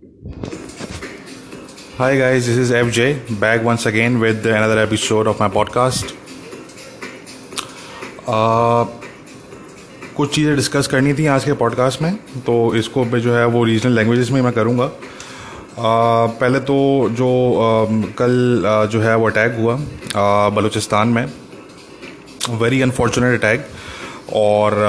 Hi guys, this is FJ back once again with another episode of my podcast. Uh, कुछ चीज़ें discuss करनी थी आज के पॉडकास्ट में तो इसको मैं जो है वो रीजनल लैंग्वेजेस में मैं करूँगा uh, पहले तो जो uh, कल uh, जो है वो अटैक हुआ uh, बलूचिस्तान में वेरी अनफॉर्चुनेट अटैक और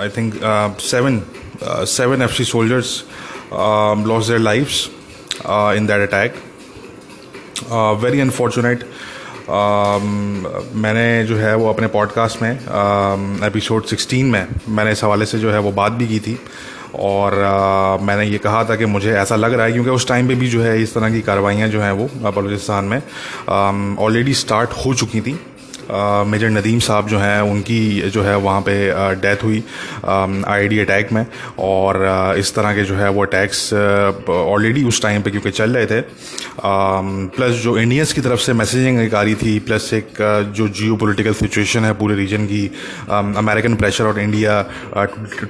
I think seven seven F C soldiers loss their lifes in that attack very unfortunate मैंने जो है वो अपने पॉडकास्ट में एपिसोड uh, 16 में मैंने इस हवाले से जो है वो बात भी की थी और uh, मैंने ये कहा था कि मुझे ऐसा लग रहा है क्योंकि उस टाइम पे भी जो है इस तरह की कार्रवाइयाँ जो हैं वो बलूचिस्तान में ऑलरेडी um, स्टार्ट हो चुकी थी। मेजर नदीम साहब जो हैं, उनकी जो है वहाँ पे डेथ हुई आईडी अटैक में। और इस तरह के जो है वो अटैक्स ऑलरेडी उस टाइम पे क्योंकि चल रहे थे। प्लस जो इंडियंस की तरफ़ से मैसेजिंग एक आ रही थी प्लस एक जो जियो पोलिटिकल सिचुएशन है पूरे रीजन की अमेरिकन प्रेशर और India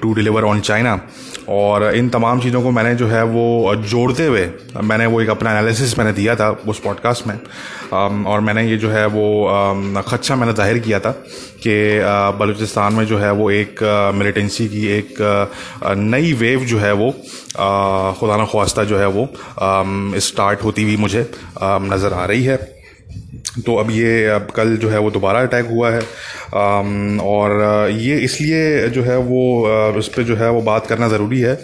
to deliver on China और इन तमाम चीज़ों को मैंने जो है वो जोड़ते हुए, मैंने वो एक अपना एनालिसिस मैंने दिया था उस पॉडकास्ट में। और मैंने ये जो है वो खदशा मैंने ज़ाहिर किया था कि बलूचिस्तान में जो है वो एक मिलिटेंसी की एक नई वेव जो है वो खुदा न ख्वास्ता जो है वो स्टार्ट होती हुई मुझे नज़र आ रही है। तो अब ये अब कल जो है वो दोबारा अटैक हुआ है। और ये इसलिए जो है वो उस पर जो है वो बात करना ज़रूरी है।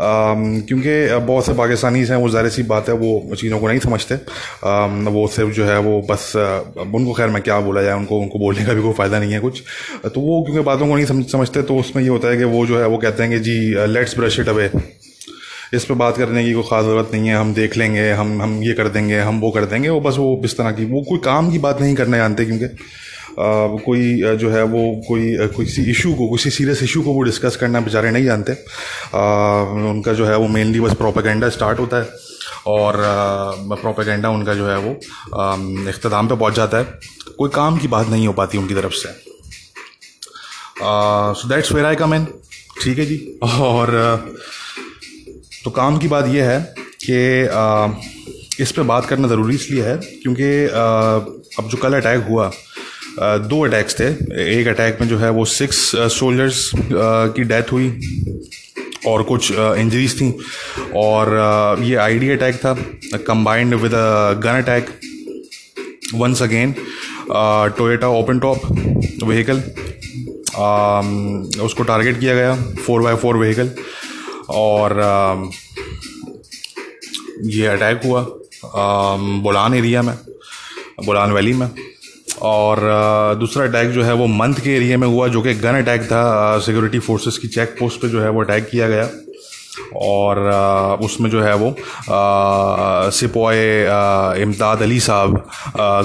क्योंकि बहुत से पाकिस्तानीज़ हैं, वो ज़ाहिर सी बात है, वो चीज़ों को नहीं समझते। वो सिर्फ़ जो है वो बस उनको खैर मैं क्या बोला जाए, उनको उनको बोलने का भी कोई फ़ायदा नहीं है कुछ। तो वो क्योंकि बातों को नहीं समझ समझते तो उसमें ये होता है कि वो जो है वो कहते हैं कि जी लेट्स ब्रश इट अवे इस पर बात करने की कोई ख़ास ज़रूरत नहीं है हम देख लेंगे हम हम ये कर देंगे हम वो कर देंगे वो बस वो इस तरह की वो कोई काम की बात नहीं करना जानते क्योंकि Uh, कोई जो है वो कोई किसी इशू को किसी सीरियस इशू को वो डिस्कस करना बेचारे नहीं जानते। uh, उनका जो है वो मेनली बस प्रोपेगेंडा स्टार्ट होता है और प्रोपेगेंडा उनका जो है वो अख्ताम पे पहुँच जाता है। कोई काम की बात नहीं हो पाती उनकी तरफ़ से। सो दैट्स वेर आई कम इन ठीक है जी? और uh, तो काम की बात यह है कि इस पर बात करना ज़रूरी इसलिए है क्योंकि अब जो कल अटैक हुआ दो अटैक्स थे। एक अटैक में जो है वो सिक्स सोल्जर्स की डेथ हुई और कुछ इंजरीज थी। और ये आईडी अटैक था combined with a gun attack once again Toyota open top vehicle उसको टारगेट किया गया फोर बाय फोर व्हीकल और ये अटैक हुआ बुलान एरिया में बुलान वैली में। और दूसरा अटैक जो है वो मंथ के एरिया में हुआ, जो कि गन अटैक था सिक्योरिटी फोर्सेस की चेक पोस्ट पे जो है वो अटैक किया गया। और उसमें जो है वो सिपॉय इमदाद अली साहब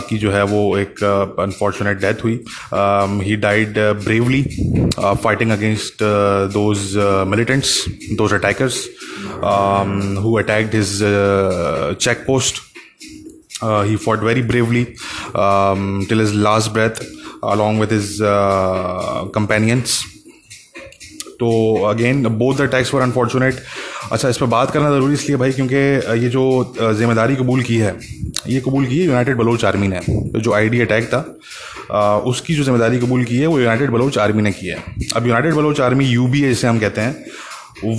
की जो है वो एक अनफॉर्चुनेट डेथ हुई he died bravely fighting against those militants those attackers who attacked his check post he fought very bravely till um, last breath with his uh, companions. तो again both the attacks for unfortunate अच्छा इस पर बात करना ज़रूरी इसलिए भाई, क्योंकि ये जो ज़िम्मेदारी कबूल की है, ये कबूल की है यूनाइटेड बलोच आर्मी ने, जो आईडी अटैक था। उसकी जो ज़िम्मेदारी कबूल की है, वो यूनाइटेड बलोच आर्मी ने की है। अब United Baloch Army U B जिसे हम कहते हैं,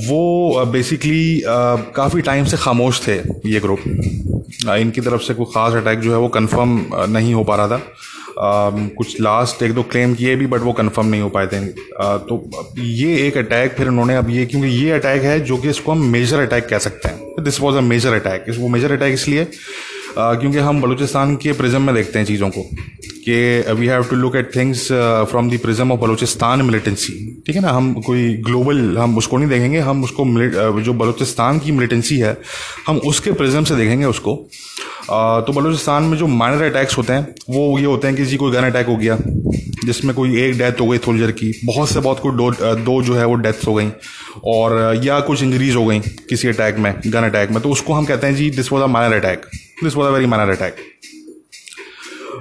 वो बेसिकली काफ़ी टाइम से खामोश थे ये ग्रुप इनकी तरफ़ से कोई ख़ास अटैक जो है वो कंफर्म नहीं हो पा रहा था। कुछ लास्ट एक दो क्लेम किए भी बट वो कंफर्म नहीं हो पाए थे। तो ये एक अटैक फिर उन्होंने अब ये, क्योंकि ये अटैक है जो कि इसको हम मेजर अटैक कह सकते हैं। This was a major attack वो मेजर अटैक इसलिए क्योंकि हम बलूचिस्तान के प्रिज्म में देखते हैं चीज़ों को, कि we have to look at things from the prism of Balochistan militancy ठीक है ना? हम कोई ग्लोबल हम उसको नहीं देखेंगे, हम उसको जो बलूचिस्तान की मिलिटेंसी है, हम उसके प्रिज्म से देखेंगे उसको। तो बलूचिस्तान में जो माइनर अटैक्स होते हैं, वो ये होते हैं कि जी कोई गन अटैक हो गया, जिसमें कोई एक डेथ हो गई सोल्जर की, बहुत से बहुत कोई दो दो जो है वो डेथ्स हो गई, और, या कुछ इंजरीज हो गई किसी अटैक में गन अटैक में। तो उसको हम कहते हैं जी this was a minor attack this was a very minor attack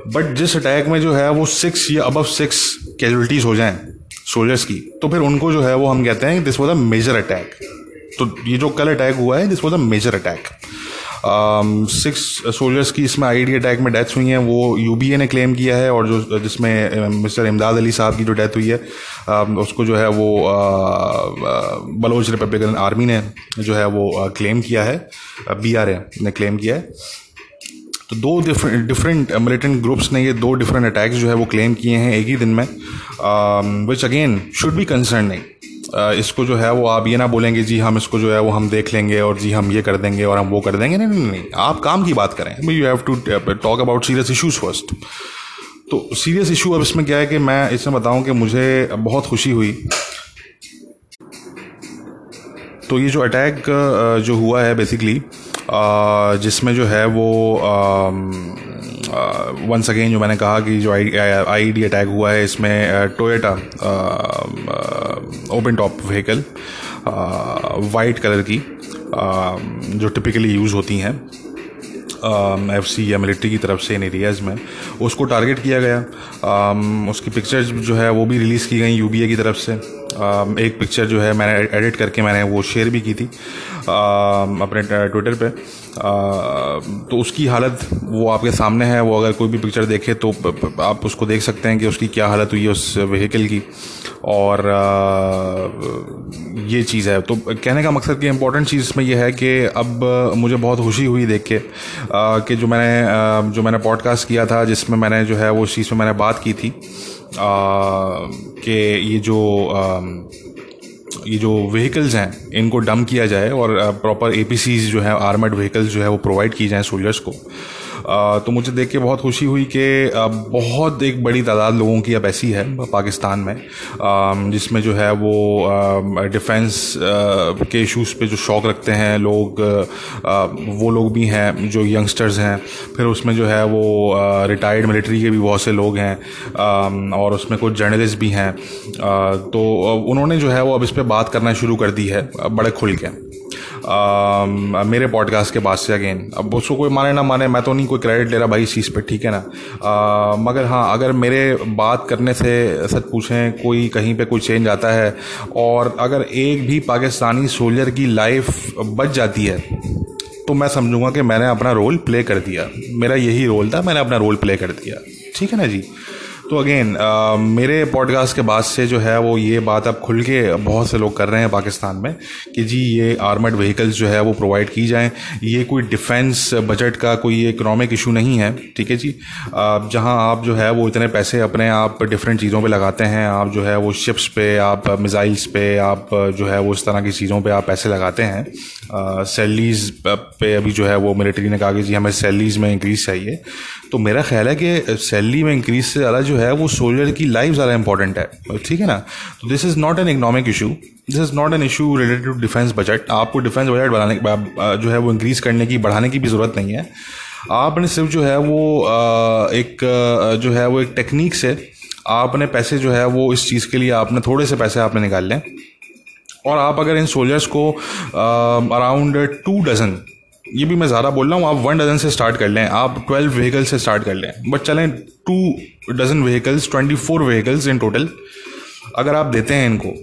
but जिस अटैक में जो है वो सिक्स या अबव सिक्स कैजुअलिटीज हो जाएँ सोल्जर्स की तो फिर उनको जो है वो हम कहते हैं this was a major attack तो ये जो कल अटैक हुआ है this was a major attack six soldiers की इसमें आई अटैक में डेथ्स हुई हैं वो यू ने क्लेम किया है और जो जिसमें मिस्टर इमदाद अली साहब की जो डेथ हुई है um, उसको जो है वो बलोच रिपब्लिकन आर्मी ने जो है वो क्लेम किया है बी आर ए ने क्लेम किया है। तो दो डिफरेंट डिफरेंट मिलिटेंट ग्रुप्स ने ये दो डिफरेंट अटैक्स जो है वो क्लेम किए हैं एक ही दिन में which again should be concerning इसको जो है वो आप ये ना बोलेंगे, जी हम इसको जो है वो हम देख लेंगे और जी हम ये कर देंगे और हम वो कर देंगे। नहीं नहीं नहीं आप काम की बात करें। You have to talk about serious issues first तो सीरियस इशू अब इसमें क्या है कि मैं इसमें बताऊँ कि मुझे बहुत खुशी हुई। तो ये जो अटैक जो हुआ है बेसिकली जिसमें जो है वो वंस अगेन जो मैंने कहा कि जो आई डी अटैक हुआ है, इसमें Toyota open top vehicle white colour की जो टिपिकली यूज़ होती हैं एफ़ सी या मिलिट्री की तरफ़ से इन एरियाज़ में, उसको टारगेट किया गया। उसकी पिक्चर्स जो है वो भी रिलीज़ की गई यूबीए की तरफ़ से। एक पिक्चर जो है मैंने एडिट करके मैंने वो शेयर भी की थी। अपने ट्विटर पे। तो उसकी हालत वो आपके सामने है, वो अगर कोई भी पिक्चर देखे तो आप उसको देख सकते हैं कि उसकी क्या हालत हुई है उस व्हीकल की। और ये चीज़ है। तो कहने का मकसद कि इम्पोर्टेंट चीज़ इसमें यह है कि अब मुझे बहुत खुशी हुई देख के कि जो मैंने जो मैंने पॉडकास्ट किया था, जिसमें मैंने जो है वो उस चीज़ में मैंने बात की थी कि ये जो ये जो व्हीकल्स हैं, इनको डम किया जाए और प्रॉपर ए जो है आर्मड व्हीकल्स जो है, वो प्रोवाइड की जाएँ सोल्जर्स को। तो मुझे देख के बहुत खुशी हुई कि बहुत एक बड़ी तादाद लोगों की अब ऐसी है, पाकिस्तान में जिसमें जो है वो डिफेंस के इश्यूज़ पे जो शौक़ रखते हैं लोग वो लोग भी हैं, जो यंगस्टर्स हैं, फिर उसमें जो है वो रिटायर्ड मिलिट्री के भी बहुत से लोग हैं और उसमें कुछ जर्नलिस्ट भी हैं तो उन्होंने जो है वो अब इस पर बात करना शुरू कर दी है, बड़े खुल के। आ, मेरे पॉडकास्ट के बाद से अगेन अब उसको कोई माने ना माने मैं तो नहीं कोई क्रेडिट ले रहा भाई इस चीज़ पे ठीक है ना? आ, मगर हाँ अगर मेरे बात करने से सच पूछें कोई कहीं पे कोई चेंज आता है और अगर एक भी पाकिस्तानी सोल्जर की लाइफ बच जाती है तो मैं समझूँगा कि मैंने अपना रोल प्ले कर दिया। मेरा यही रोल था मैंने अपना रोल प्ले कर दिया। ठीक है ना जी? तो अगेन uh, मेरे पॉडकास्ट के बाद से जो है वो ये बात अब खुल के बहुत से लोग कर रहे हैं पाकिस्तान में कि जी ये आर्मड व्हीकल्स जो है वो प्रोवाइड की जाएँ। ये कोई डिफेंस बजट का कोई इकोनॉमिक इशू नहीं है ठीक है जी? uh, जहाँ आप जो है वो इतने पैसे अपने आप डिफरेंट चीज़ों पे लगाते हैं आप जो है वो शिप्स पे आप मिज़ाइल्स पे आप जो है वो इस तरह की चीज़ों पर आप पैसे लगाते हैं। सैलरीज uh, पे अभी जो है वो मिलिट्री ने कहा कि जी हमें सैलरीज में इंक्रीज़ चाहिए। तो मेरा ख्याल है कि सैलरी में इंक्रीज से ज़्यादा जो है वो सोल्जर की लाइफ ज़्यादा इंपॉर्टेंट है। ठीक है ना? तो this is not an economic issue this is not an issue related to defence budget आपको डिफेंस बजट बढ़ाने जो है वो इंक्रीज़ करने की, बढ़ाने की भी ज़रूरत नहीं है। आपने सिर्फ़ जो है वो एक जो है वो एक टेक्निक से आपने पैसे जो है वो इस चीज़ के लिए आपने थोड़े से पैसे आपने निकाल लें। और आप अगर इन सोल्जर्स को अराउंड टू डजन ये भी मैं ज़्यादा बोल रहा हूँ, आप वन डजन से स्टार्ट कर लें, आप ट्वेल्व व्हीकल से स्टार्ट कर लें बट चलें two dozen vehicles twenty four vehicles in total अगर आप देते हैं इनको,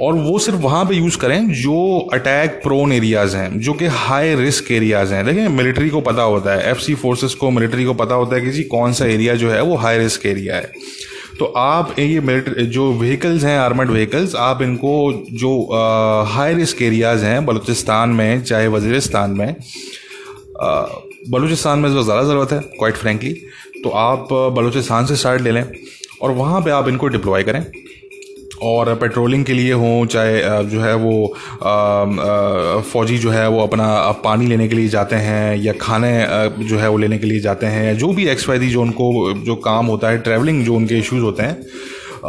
और वो सिर्फ़ वहाँ पे यूज़ करें जो अटैक प्रोन एरियाज़ हैं, जो कि हाई रिस्क एरियाज़ हैं। देखिए मिलिट्री को पता होता है एफ़ सी फोर्सेस को मिलिट्री को पता होता है कि जी कौन सा एरिया जो है वो हाई रिस्क एरिया है। तो आप ये मिलिट्री जो व्हीकल्स हैं आर्मड व्हीकल्स आप इनको जो हाई रिस्क एरियाज़ हैं, बलूचिस्तान में, चाहे वजीरस्तान में बलूचिस्तान में जो ज़्यादा ज़रूरत है क्वाइट फ्रेंकली तो आप बलूचिस्तान से स्टार्ट ले लें और वहाँ पे आप इनको डिप्लॉय करें। और पेट्रोलिंग के लिए हों, चाहे जो है वो फ़ौजी जो है वो अपना पानी लेने के लिए जाते हैं या खाने जो है वो लेने के लिए जाते हैं जो भी एक्स वाई जो उनको, जो काम होता है ट्रैवलिंग जो उनके इश्यूज़ होते हैं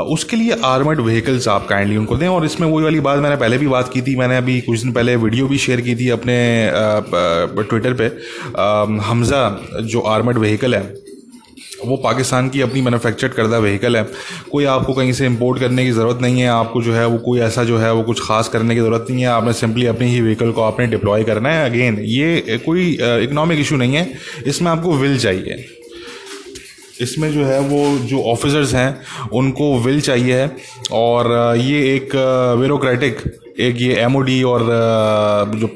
उसके लिए आर्मड व्हीकल्स आप काइंडली उनको दें। और इसमें वही वाली बात मैंने पहले भी बात की थी, मैंने अभी कुछ दिन पहले वीडियो भी शेयर की थी अपने ट्विटर पे। हमज़ा जो आर्मड व्हीकल है वो पाकिस्तान की अपनी मैन्युफैक्चर्ड करदा व्हीकल है। कोई आपको कहीं से इंपोर्ट करने की ज़रूरत नहीं है, आपको जो है वो कोई ऐसा जो है वो कुछ खास करने की ज़रूरत नहीं है, आपने सिंपली अपनी ही व्हीकल को आपने डिप्लॉय करना है। अगेन ये कोई इकोनॉमिक इशू नहीं है। इसमें आपको विल चाहिए। इसमें जो है वो जो ऑफिसर्स हैं, उनको विल चाहिए। है और ये एक ब्यूरोक्रेटिक एक ये एमओडी और जो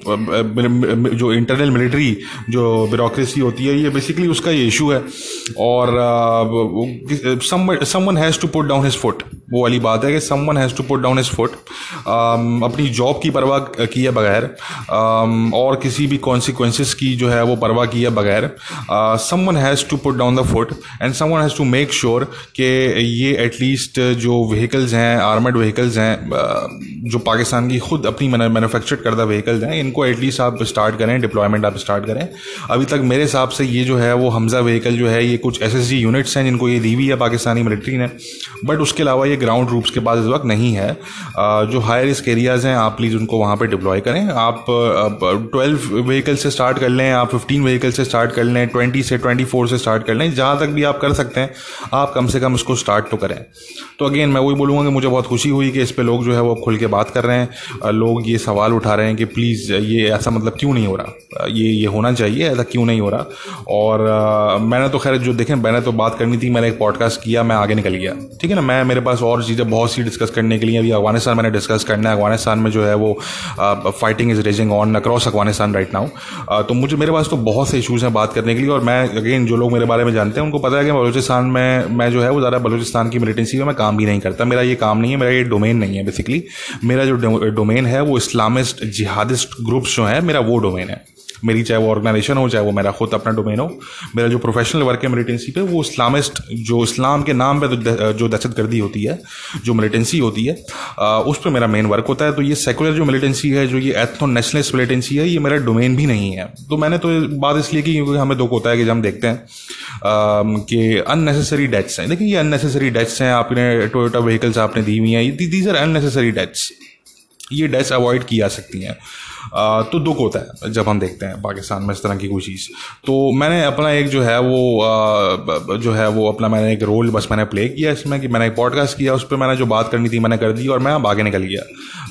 जो इंटरनल मिलिट्री जो ब्यूरोक्रेसी होती है, ये बेसिकली उसका ये इशू है। और someone has to put down his foot वो वाली बात है कि someone has to put down his foot अपनी जॉब की परवाह किए बगैर। और किसी भी कॉन्सिक्वेंसेस की जो है वो परवाह किए बगैर। Someone has to put down the foot and someone has to make sure कि ये एटलीस्ट जो व्हीकल्स हैं आर्मड व्हीकल्स हैं जो पाकिस्तान की खुद अपनी मैनुफैक्चर करदा व्हीकल्स हैं इनको एटलीस्ट आप स्टार्ट करें डिप्लॉयमेंट आप स्टार्ट करें। अभी तक मेरे हिसाब से ये जो है, वो हमजा व्हीकल जो है, ये कुछ एस एस जी यूनिट्स हैं जिनको ये दी हुई है पाकिस्तानी मिलिट्री ने बट उसके अलावा ये ग्राउंड रूप्स के पास इस वक्त नहीं है। जो हाई रिस्क एरियाज़ हैं, आप प्लीज़ उनको वहाँ पर डिप्लॉय करें। आप ट्वेल्व व्हीकल से स्टार्ट कर लें, आप फिफ्टीन व्हीकल से स्टार्ट कर लें ट्वेंटी से ट्वेंटी फोर से स्टार्ट कर लें, जहाँ तक भी आप कर सकते हैं, आप कम से कम उसको स्टार्ट तो करें। तो अगेन मैं वही बोलूँगा कि मुझे बहुत खुशी हुई कि इस पर लोग जो है, वो खुल के बात कर रहे हैं। लोग ये सवाल उठा रहे हैं कि प्लीज़ ये ऐसा मतलब क्यों नहीं हो रहा? ये ये होना चाहिए ऐसा क्यों नहीं हो रहा? और आ, मैंने तो खैर जो देखें मैंने तो बात करनी थी मैंने एक पॉडकास्ट किया मैं आगे निकल गया। ठीक है ना? मैं मेरे पास और चीज़ें बहुत सी डिस्कस करने के लिए अभी अफ़गानिस्तान मैंने डिस्कस करना है। अफ़गानिस्तान में जो है वो fighting is raging on across Afghanistan right now तो मुझे मेरे पास तो बहुत से इशूज़ हैं बात करने के लिए और मैं अगेन जो लोग मेरे बारे में जानते हैं उनको पता है कि बलोचिस्तान में मैं जो है वो ज़्यादा बलोचिस्तान की मिलिटेंसी में मैं काम भी नहीं करता। मेरा ये काम नहीं है मेरा ये डोमेन नहीं है बेसिकली मेरा जो डोमेन है, वो इस्लामिस्ट जिहादिस्ट ग्रुप्स जो है, मेरा वो डोमेन है। मेरी चाहे वो ऑर्गेनाइजेशन हो, चाहे वो मेरा खुद अपना डोमेन हो, मेरा जो प्रोफेशनल वर्क है मिलिटेंसी पे, वो इस्लामिस्ट जो इस्लाम के नाम पे जो दहशत गर्दी होती है, जो मिलिटेंसी होती है उस पर मेरा मेन वर्क होता है। तो ये सेकुलर जो मिलिटेंसी है, जो ये एथनो नेशनलिस्ट मिलिटेंसी है, ये मेरा डोमेन भी नहीं है। तो मैंने तो बात इसलिए की क्योंकि हमें दुख होता है कि जब हम देखते हैं कि अननेसेसरी डेथ्स हैं। देखिए, ये अननेसेसरी डेथ्स हैं, आपने टोयोटा व्हीकल्स आपने दी हुई हैं दीज आर अननेसेसरी डेथ्स ये डेथ अवॉइड की जा सकती हैं। तो दुख होता है जब हम देखते हैं पाकिस्तान में इस तरह की कोई चीज़। तो मैंने अपना एक जो है वो जो है वो अपना मैंने एक रोल बस मैंने प्ले किया इसमें कि मैंने एक पॉडकास्ट किया, उस पर मैंने जो बात करनी थी मैंने कर दी और मैं अब आगे निकल गया।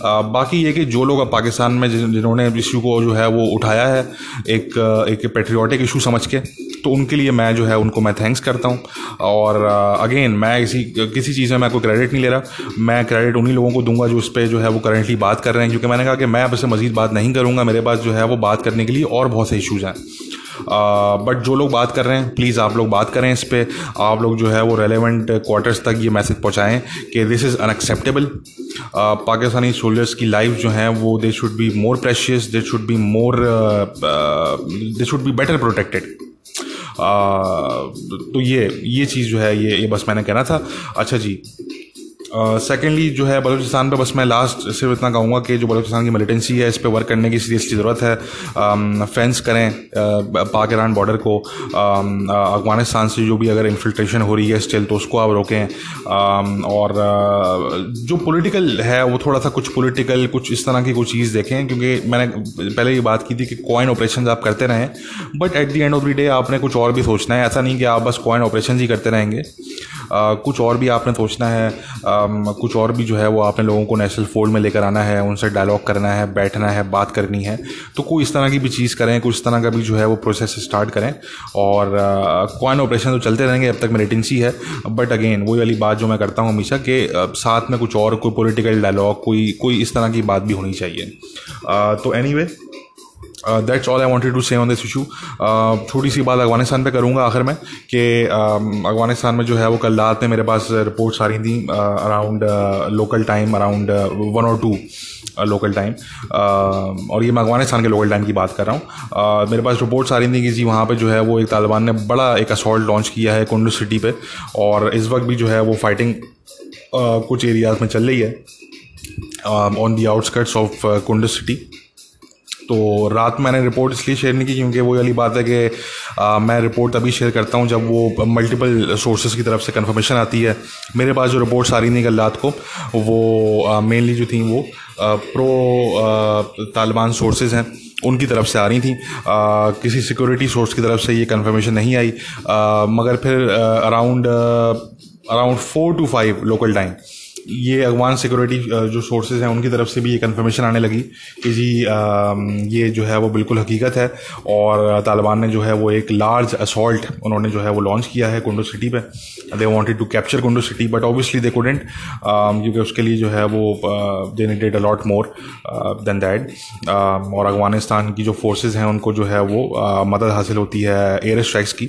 बाकी ये कि जो लोग अब पाकिस्तान में जिन्होंने इशू को जो है वो उठाया है, एक एक पेट्रियाटिक इशू समझ के तो उनके लिए मैं जो है उनको मैं थैंक्स करता हूँ। और अगेन मैं किसी किसी चीज़ में मैं कोई क्रेडिट नहीं ले रहा। मैं क्रेडिट उन्हीं लोगों को दूँगा जो उस पर जो है वो करेंटली बात कर रहे हैं। क्योंकि मैंने कहा कि मैं अब इससे मजीद बात नहीं करूँगा, मेरे पास जो है वो बात करने के लिए और बहुत से इशूज़ हैं। बट जो लोग बात कर रहे हैं प्लीज़ आप लोग बात करें इस पर आप लोग जो है वो रेलिवेंट क्वार्टर्स तक ये मैसेज पहुँचाएँ कि this is unacceptable Pakistani soldiers की लाइफ जो हैं, वो they should be more precious they should be more they should be better protected तो ये ये चीज़ जो है, ये ये बस मैंने कहना था। अच्छा जी सेकेंडली uh, जो है बलूचिस्तान पे बस मैं लास्ट सिर्फ़ इतना कहूँगा कि जो बलूचिस्तान की मिलिटेंसी है इस पर वर्क करने की सीरियसली ज़रूरत है। फेंस करें पाक ईरान बॉर्डर को। अफ़गानिस्तान से जो भी अगर इन्फिल्ट्रेशन हो रही है स्टिल तो उसको आप रोकें। और जो पॉलिटिकल है वो थोड़ा सा कुछ पॉलिटिकल कुछ इस तरह की कोई चीज़ देखें क्योंकि मैंने पहले ये बात की थी कि कॉइन ऑपरेशन आप करते रहें। But at the end of the day आपने कुछ और भी सोचना है। ऐसा नहीं कि आप बस कॉइन ऑपरेशन ही करते रहेंगे। कुछ और भी आपने सोचना है कुछ और भी जो है वो आपने लोगों को नेशनल फोल्ड में लेकर आना है उनसे डायलॉग करना है बैठना है बात करनी है तो कोई इस तरह की भी चीज़ करें कुछ इस तरह का भी जो है वो प्रोसेस स्टार्ट करें और कॉइन ऑपरेशन तो चलते रहेंगे अब तक मिलिटेंसी है बट अगेन वही वाली बात जो मैं करता हूँ हमेशा कि साथ में कुछ और कोई पोलिटिकल डायलॉग कोई कोई इस तरह की बात भी होनी चाहिए। तो any anyway, that's all I wanted to say on this issue थोड़ी सी बात अफ़गानिस्तान पे करूँगा आखिर में कि um, अफ़गानिस्तान में जो है वो कल रात में मेरे पास रिपोर्ट्स आ रही थी around local time around one और टू लोकल टाइम और ये मैं अफ़गानिस्तान के लोकल टाइम की बात कर रहा हूँ। Uh, मेरे पास रिपोर्ट्स आ रही थी कि जी वहाँ पे जो है वो एक तालिबान ने बड़ा एक असॉल्ट लॉन्च किया है कुंडू सिटी पे और इस वक्त भी जो है वो फाइटिंग uh, कुछ एरियाज़ में चल रही है on the outskirts of Kunduz city. तो रात मैंने रिपोर्ट इसलिए शेयर नहीं की क्योंकि वो वाली बात है कि मैं रिपोर्ट तभी शेयर करता हूँ जब वो मल्टीपल सोर्सेज की तरफ़ से कंफर्मेशन आती है। मेरे पास जो रिपोर्ट्स आ रही थी कल रात को वो मेनली जो थी वो आ, प्रो तालिबान सोर्सेज हैं उनकी तरफ़ से आ रही थी। आ, किसी सिक्योरिटी सोर्स की तरफ़ से ये कंफर्मेशन नहीं आई। आ, मगर फिर around around four to five local time ये अफगान सिक्योरिटी जो सोर्सेज हैं, उनकी तरफ़ से भी ये कन्फर्मेशन आने लगी कि जी ये जो है वो बिल्कुल हकीकत है और तालिबान ने जो है वो एक लार्ज असॉल्ट उन्होंने जो है वो लॉन्च किया है कुंडो सिटी पे। They wanted to capture Kunduz city but obviously they couldn't क्योंकि उसके लिए जो है वो they needed a lot more than that और अफ़गानिस्तान की जो फोर्सेज हैं, उनको जो है वो मदद हासिल होती है एयर स्ट्राइक्स की।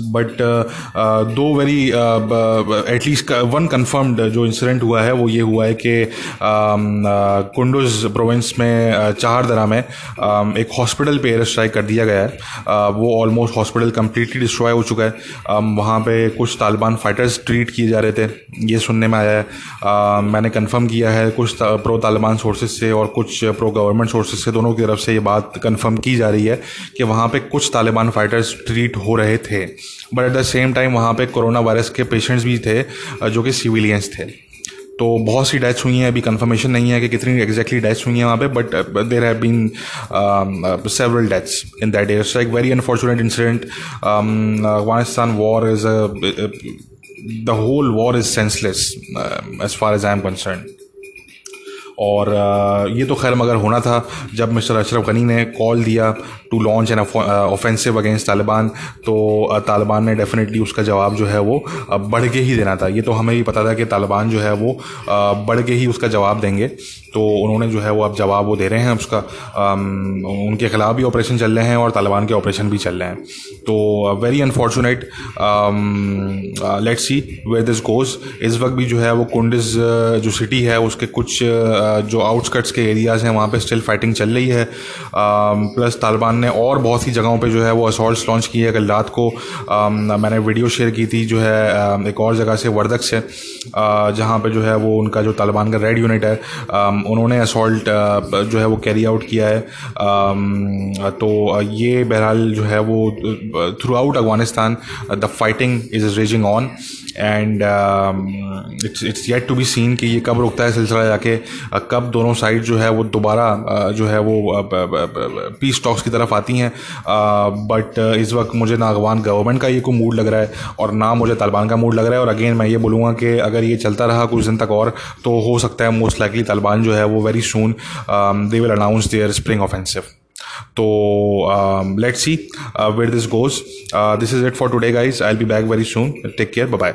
But though very at least one confirmed जो इंसिडेंट हुआ है वो ये हुआ है कि कुंडुज प्रोविंस में चार दरा में um, एक हॉस्पिटल पे एयर स्ट्राइक कर दिया गया है। Uh, वो ऑलमोस्ट हॉस्पिटल कम्प्लीटली डिस्ट्रॉय हो चुका है। Um, वहाँ पे कुछ तालिबान फाइटर्स ट्रीट किए जा रहे थे। ये सुनने में आया है। Uh, मैंने कंफर्म किया है कुछ प्रो तालिबान सोर्सेज से और कुछ प्रो गवर्नमेंट सोर्सेज से दोनों की तरफ़ से ये बात कंफर्म की जा रही है कि वहाँ पे कुछ तालिबान फाइटर्स ट्रीट हो रहे थे। But at the same time वहाँ पे कोरोना वायरस के पेशेंट्स भी थे जो कि सिविलियंस थे। तो बहुत सी डेथ्स हुई हैं, अभी कंफर्मेशन नहीं है कि कितनी एग्जैक्टली डेथ्स हुई हैं वहाँ पे but there have been several deaths in that air like very unfortunate incident Afghanistan war is the whole war is senseless as far as I am concern और ये तो खैर मगर होना था, जब मिस्टर अशरफ गनी ने कॉल दिया to launch an offensive against Taliban तो तालिबान ने डेफिनेटली उसका जवाब जो है वो बढ़ के ही देना था। ये तो हमें भी पता था कि तालिबान जो है वो बढ़ के ही उसका जवाब देंगे। तो उन्होंने जो है वो अब जवाब वो दे रहे हैं उसका उनके खिलाफ भी ऑपरेशन चल रहे हैं और तालिबान के ऑपरेशन भी चल रहे हैं। तो very unfortunate let see where this goes इस वक्त भी जो है वो कुंडिस जो सिटी है, उसके कुछ जो आउटस्कट्स के एरियाज़ हैं, वहाँ पर स्टिल फाइटिंग चल रही है। प्लस तालिबान ने और बहुत सी जगहों पर जो है वो असॉल्ट लॉन्च किए कल रात को मैंने वीडियो शेयर की थी जो है एक और जगह से वर्दक से जहाँ पर जो है वो उनका जो तालिबान का रेड यूनिट है उन्होंने असॉल्ट जो है वो कैरी आउट किया है। तो ये बहरहाल जो है वो throughout Afghanistan the fighting is raging on and it's it's yet to be seen कि ये कब रुकता है सिलसिला जाके। कब दोनों साइड जो है वो दोबारा जो है वो पीस टॉक्स की तरफ़ आती हैं। बट इस वक्त मुझे ना अफगान गवर्नमेंट का ये को मूड लग रहा है और ना मुझे तालिबान का मूड लग रहा है। और अगेन मैं ये बोलूँगा कि अगर ये चलता रहा कुछ दिन तक और तो हो सकता है मोस्ट लाइकली तालिबान जो है वो very soon they will announce their spring offensive तो let see where this goes this is it for today guys I'll be back very soon take care bye